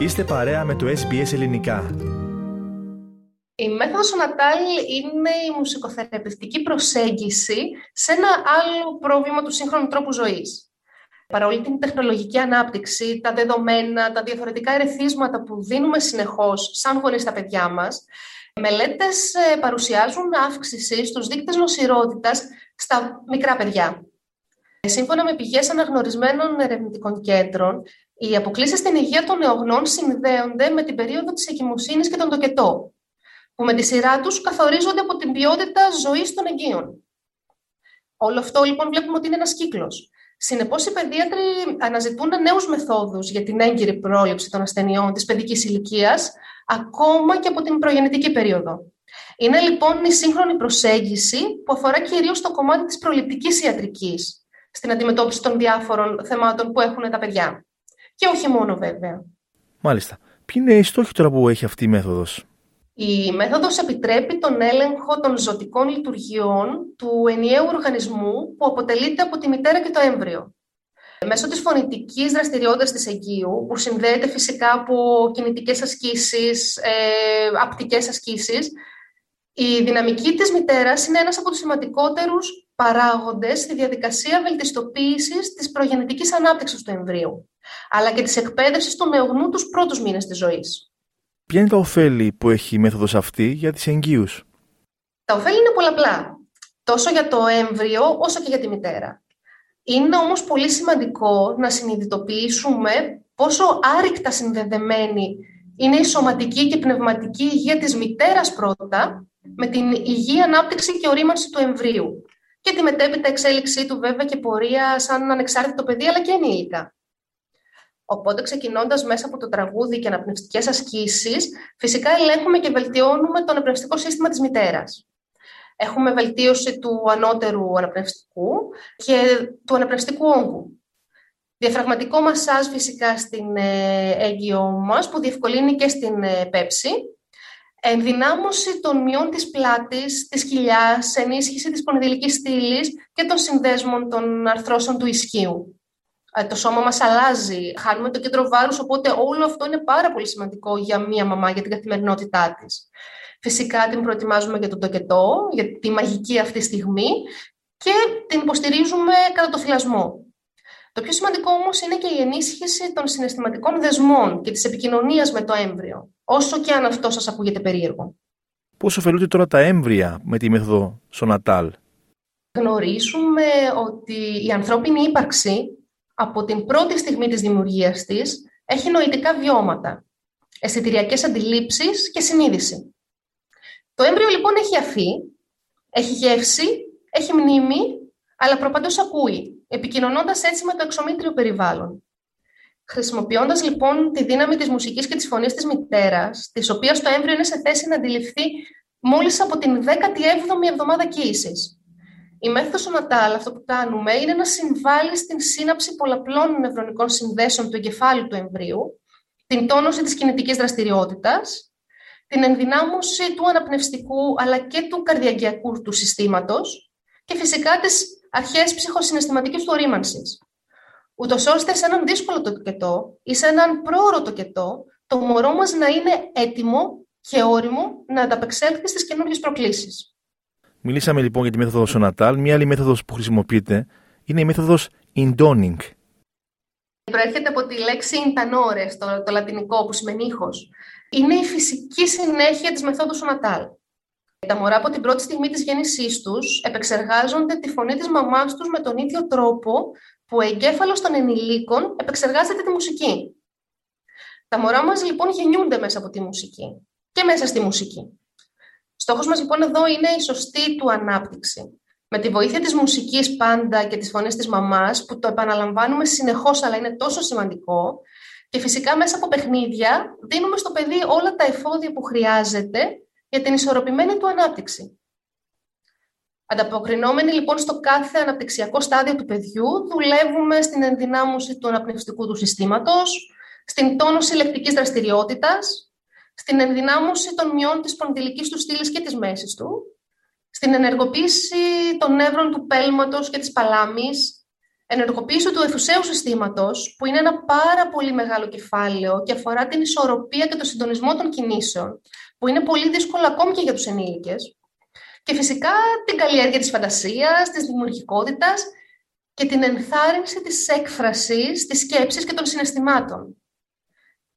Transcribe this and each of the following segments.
Είστε παρέα με το SBS Ελληνικά. Η μέθοδος Νατάλ είναι η μουσικοθεραπευτική προσέγγιση σε ένα άλλο πρόβλημα του σύγχρονου τρόπου ζωής. Παρόλη την τεχνολογική ανάπτυξη, τα δεδομένα, τα διαφορετικά ερεθίσματα που δίνουμε συνεχώς σαν γονείς στα παιδιά μας, μελέτες ε, παρουσιάζουν αύξηση στους δείκτες νοσηρότητας στα μικρά παιδιά. Σύμφωνα με πηγές αναγνωρισμένων ερευνητικών κέντρων, οι αποκλήσεις στην υγεία των νεογνών συνδέονται με την περίοδο της εγκυμοσύνης και τον τοκετό, που με τη σειρά τους καθορίζονται από την ποιότητα ζωής των εγγύων. Όλο αυτό λοιπόν βλέπουμε ότι είναι ένας κύκλος. Συνεπώς, οι παιδίατροι αναζητούν νέους μεθόδους για την έγκυρη πρόληψη των ασθενειών της παιδικής ηλικίας, ακόμα και από την προγεννητική περίοδο. Είναι λοιπόν η σύγχρονη προσέγγιση που αφορά κυρίως το κομμάτι της προληπτικής ιατρικής στην αντιμετώπιση των διάφορων θεμάτων που έχουν τα παιδιά. Και όχι μόνο βέβαια. Μάλιστα. Ποιοι είναι οι στόχοι τώρα που έχει αυτή η μέθοδος; Η μέθοδος επιτρέπει τον έλεγχο των ζωτικών λειτουργιών του ενιαίου οργανισμού που αποτελείται από τη μητέρα και το έμβριο. Μέσω της φωνητικής δραστηριότητας της εγγύου, που συνδέεται φυσικά από κινητικές ασκήσεις, ε, απτικές ασκήσεις, η δυναμική της μητέρας είναι ένας από τους σημαντικότερους παράγοντες στη διαδικασία βελτιστοποίησης της προγεννητικής ανάπτυξης του εμβρίου, αλλά και της εκπαίδευσης του νεογνού τους πρώτους μήνες της ζωής. Ποια είναι τα ωφέλη που έχει η μέθοδος αυτή για τις εγγύους; Τα ωφέλη είναι πολλαπλά, τόσο για το έμβριο όσο και για τη μητέρα. Είναι όμως πολύ σημαντικό να συνειδητοποιήσουμε πόσο άρρηκτα συνδεδεμένη είναι η σωματική και πνευματική υγεία της μητέρας πρώτα με την υγιή ανάπτυξη και ορίμανση του εμβρίου και τη μετέπειτα εξέλιξή του βέβαια και πορεία σαν ανεξάρτητο παιδί αλλά και ενήλικα. Οπότε, ξεκινώντας μέσα από το τραγούδι και αναπνευστικές ασκήσεις, φυσικά ελέγχουμε και βελτιώνουμε το αναπνευστικό σύστημα της μητέρας. Έχουμε βελτίωση του ανώτερου αναπνευστικού και του αναπνευστικού όγκου. Διαφραγματικό μασάζ φυσικά στην ε, έγκυό μας που διευκολύνει και στην ε, πέψη ενδυνάμωση των μειών της πλάτης, της κοιλιάς, ενίσχυση της πονηδηλικής στήλης και των συνδέσμων των αρθρώσεων του ισχύου. Ε, το σώμα μας αλλάζει, χάνουμε το κέντρο βάρους, οπότε όλο αυτό είναι πάρα πολύ σημαντικό για μία μαμά, για την καθημερινότητά της. Φυσικά την προετοιμάζουμε για τον τοκετό, για τη μαγική αυτή στιγμή και την υποστηρίζουμε κατά το θυλασμό. Το πιο σημαντικό όμως είναι και η ενίσχυση των συναισθηματικών δεσμών και της επικοινωνίας με το έμβριο, όσο και αν αυτό σας ακούγεται περίεργο. Πώς ωφελούνται τώρα τα έμβρια με τη μέθοδο Σονατάλ; Γνωρίζουμε ότι η ανθρώπινη ύπαρξη από την πρώτη στιγμή της δημιουργίας της έχει νοητικά βιώματα, αισθητηριακές αντιλήψεις και συνείδηση. Το έμβριο λοιπόν έχει αφή, έχει γεύση, έχει μνήμη, αλλά προπαντός ακούει επικοινωνώντας έτσι με το εξωμήτριο περιβάλλον. Χρησιμοποιώντας λοιπόν τη δύναμη της μουσικής και της φωνής της μητέρας, της οποίας το έμβριο είναι σε θέση να αντιληφθεί μόλις από την 17η εβδομάδα κοίησης. Η μέθοδος Νατάλ, αυτό που κάνουμε, είναι να συμβάλλει στην σύναψη πολλαπλών νευρονικών συνδέσεων του εγκεφάλου του εμβρίου, την τόνωση της κινητικής δραστηριότητας, την ενδυνάμωση του αναπνευστικού αλλά και του καρδιακιακού του συστήματος και φυσικά της αρχές ψυχοσυναισθηματικής του ορίμανσης. Ούτως ώστε σε έναν δύσκολο τοκετό ή σε έναν πρόωρο τοκετό, το μωρό μας να είναι έτοιμο και όριμο να ανταπεξέλθει στις καινούργιες προκλήσεις. Μιλήσαμε λοιπόν για τη μέθοδος Σονατάλ. Μία άλλη μέθοδος που χρησιμοποιείται είναι η μέθοδος Indoning. Προέρχεται από τη λέξη intanore, το, το λατινικό που σημαίνει ήχος. Είναι η φυσική συνέχεια της μεθόδου Σονατάλ. Τα μωρά από την πρώτη στιγμή της γέννησής τους επεξεργάζονται τη φωνή της μαμάς τους με τον ίδιο τρόπο που ο εγκέφαλος των ενηλίκων επεξεργάζεται τη μουσική. Τα μωρά μας λοιπόν γεννιούνται μέσα από τη μουσική και μέσα στη μουσική. Στόχος μας λοιπόν εδώ είναι η σωστή του ανάπτυξη. Με τη βοήθεια της μουσικής πάντα και της φωνής της μαμάς, που το επαναλαμβάνουμε συνεχώς αλλά είναι τόσο σημαντικό, και φυσικά μέσα από παιχνίδια δίνουμε στο παιδί όλα τα εφόδια που χρειάζεται για την ισορροπημένη του ανάπτυξη. Ανταποκρινόμενοι λοιπόν στο κάθε αναπτυξιακό στάδιο του παιδιού, δουλεύουμε στην ενδυνάμωση του αναπνευστικού του συστήματος, στην τόνωση λεκτικής δραστηριότητας, στην ενδυνάμωση των μειών της πονδυλικής του στήλης και της μέσης του, στην ενεργοποίηση των νεύρων του πέλματος και της παλάμης, ενεργοποίηση του εφουσαίου συστήματος, που είναι ένα πάρα πολύ μεγάλο κεφάλαιο και αφορά την ισορροπία και το συντονισμό των κινήσεων, που είναι πολύ δύσκολο ακόμη και για τους ενήλικες. Και φυσικά την καλλιέργεια της φαντασίας, της δημιουργικότητας και την ενθάρρυνση της έκφρασης, της σκέψης και των συναισθημάτων.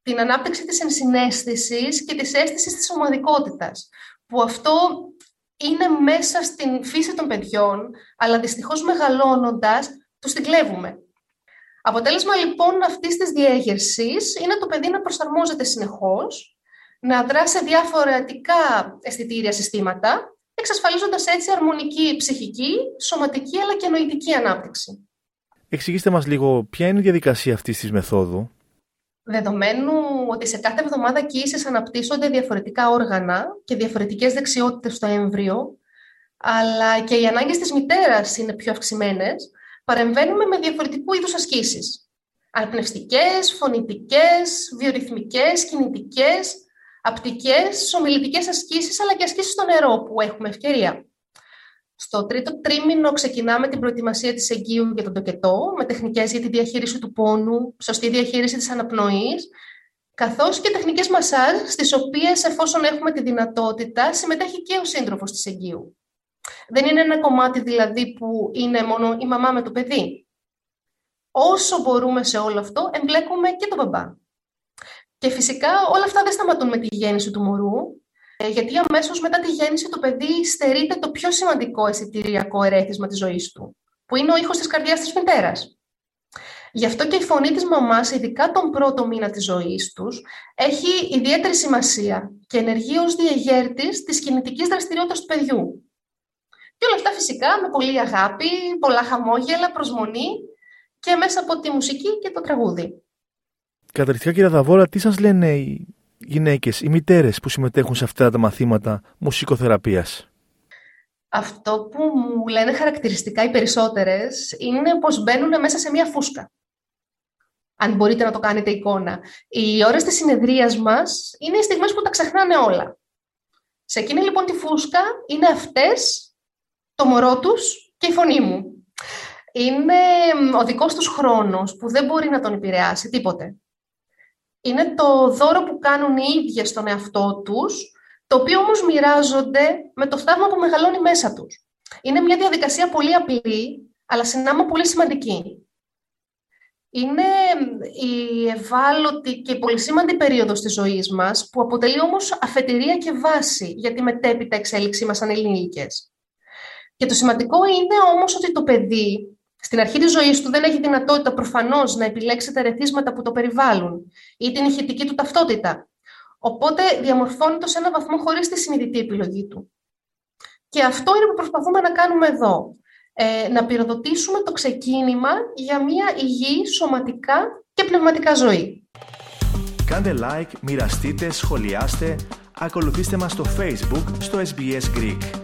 Την ανάπτυξη της ενσυναίσθησης και της αίσθησης της ομαδικότητας, που αυτό είναι μέσα στην φύση των παιδιών, αλλά δυστυχώς μεγαλώνοντας τους την κλέβουμε. Αποτέλεσμα λοιπόν αυτής της διέγερσης είναι το παιδί να προσαρμόζεται συνεχώς, να δράσει σε διαφορετικά αισθητήρια συστήματα, εξασφαλίζοντας έτσι αρμονική ψυχική, σωματική αλλά και νοητική ανάπτυξη. Εξηγήστε μας λίγο ποια είναι η διαδικασία αυτής της μεθόδου. Δεδομένου ότι σε κάθε εβδομάδα κύησης αναπτύσσονται διαφορετικά όργανα και διαφορετικές δεξιότητες στο έμβριο, αλλά και οι ανάγκες της μητέρας είναι πιο αυξημένες, παρεμβαίνουμε με διαφορετικού είδους ασκήσεις. Αναπνευστικές, φωνητικές, βιορυθμικές, κινητικές, απτικές, ομιλητικές ασκήσεις, αλλά και ασκήσεις στο νερό που έχουμε ευκαιρία. Στο τρίτο τρίμηνο ξεκινάμε την προετοιμασία της εγγύου για τον τοκετό, με τεχνικές για τη διαχείριση του πόνου, σωστή διαχείριση της αναπνοής, καθώς και τεχνικές μασάζ, στις οποίες, εφόσον έχουμε τη δυνατότητα, συμμετέχει και ο σύντροφος της εγγύου. Δεν είναι ένα κομμάτι δηλαδή που είναι μόνο η μαμά με το παιδί. Όσο μπορούμε σε όλο αυτό, εμπλέκουμε και τον μπαμπά. Και φυσικά όλα αυτά δεν σταματούν με τη γέννηση του μωρού, ε, γιατί αμέσως μετά τη γέννηση το παιδί στερείται το πιο σημαντικό αισθητηριακό ερέθισμα της ζωής του, που είναι ο ήχος της καρδιάς της μητέρας. Γι' αυτό και η φωνή της μαμάς, ειδικά τον πρώτο μήνα της ζωής τους, έχει ιδιαίτερη σημασία και ενεργεί ως διεγέρτης της κινητικής δραστηριότητας του παιδιού. Και όλα αυτά φυσικά με πολλή αγάπη, πολλά χαμόγελα, προσμονή και μέσα από τη μουσική και το τραγούδι. Καταρχικά κύριε Δαβόρα, τι σας λένε οι γυναίκες, οι μητέρες που συμμετέχουν σε αυτά τα μαθήματα μουσικοθεραπείας; Αυτό που μου λένε χαρακτηριστικά οι περισσότερες είναι πως μπαίνουν μέσα σε μία φούσκα. Αν μπορείτε να το κάνετε εικόνα. Οι ώρες της συνεδρίας μας είναι οι στιγμές που τα ξεχνάνε όλα. Σε εκείνη λοιπόν τη φούσκα είναι αυτές το μωρό τους και η φωνή μου. Είναι ο δικός τους χρόνος που δεν μπορεί να τον επηρεάσει τίποτε. Είναι το δώρο που κάνουν οι ίδιες στον εαυτό τους, το οποίο όμως μοιράζονται με το θαύμα που μεγαλώνει μέσα τους. Είναι μια διαδικασία πολύ απλή, αλλά συνάμα πολύ σημαντική. Είναι η ευάλωτη και πολύ σημαντική περίοδος της ζωής μας, που αποτελεί όμως αφετηρία και βάση για τη μετέπειτα εξέλιξή μας σαν ελληνικές. Και το σημαντικό είναι όμως ότι το παιδί στην αρχή της ζωής του δεν έχει δυνατότητα προφανώς να επιλέξει τα ρεθίσματα που το περιβάλλουν ή την ηχητική του ταυτότητα. Οπότε διαμορφώνεται σε ένα βαθμό χωρίς τη συνειδητή επιλογή του. Και αυτό είναι που προσπαθούμε να κάνουμε εδώ. Ε, να πυροδοτήσουμε το ξεκίνημα για μια υγιή σωματικά και πνευματικά ζωή. Κάντε like, μοιραστείτε, σχολιάστε, ακολουθήστε μας στο Facebook, στο SBS Greek.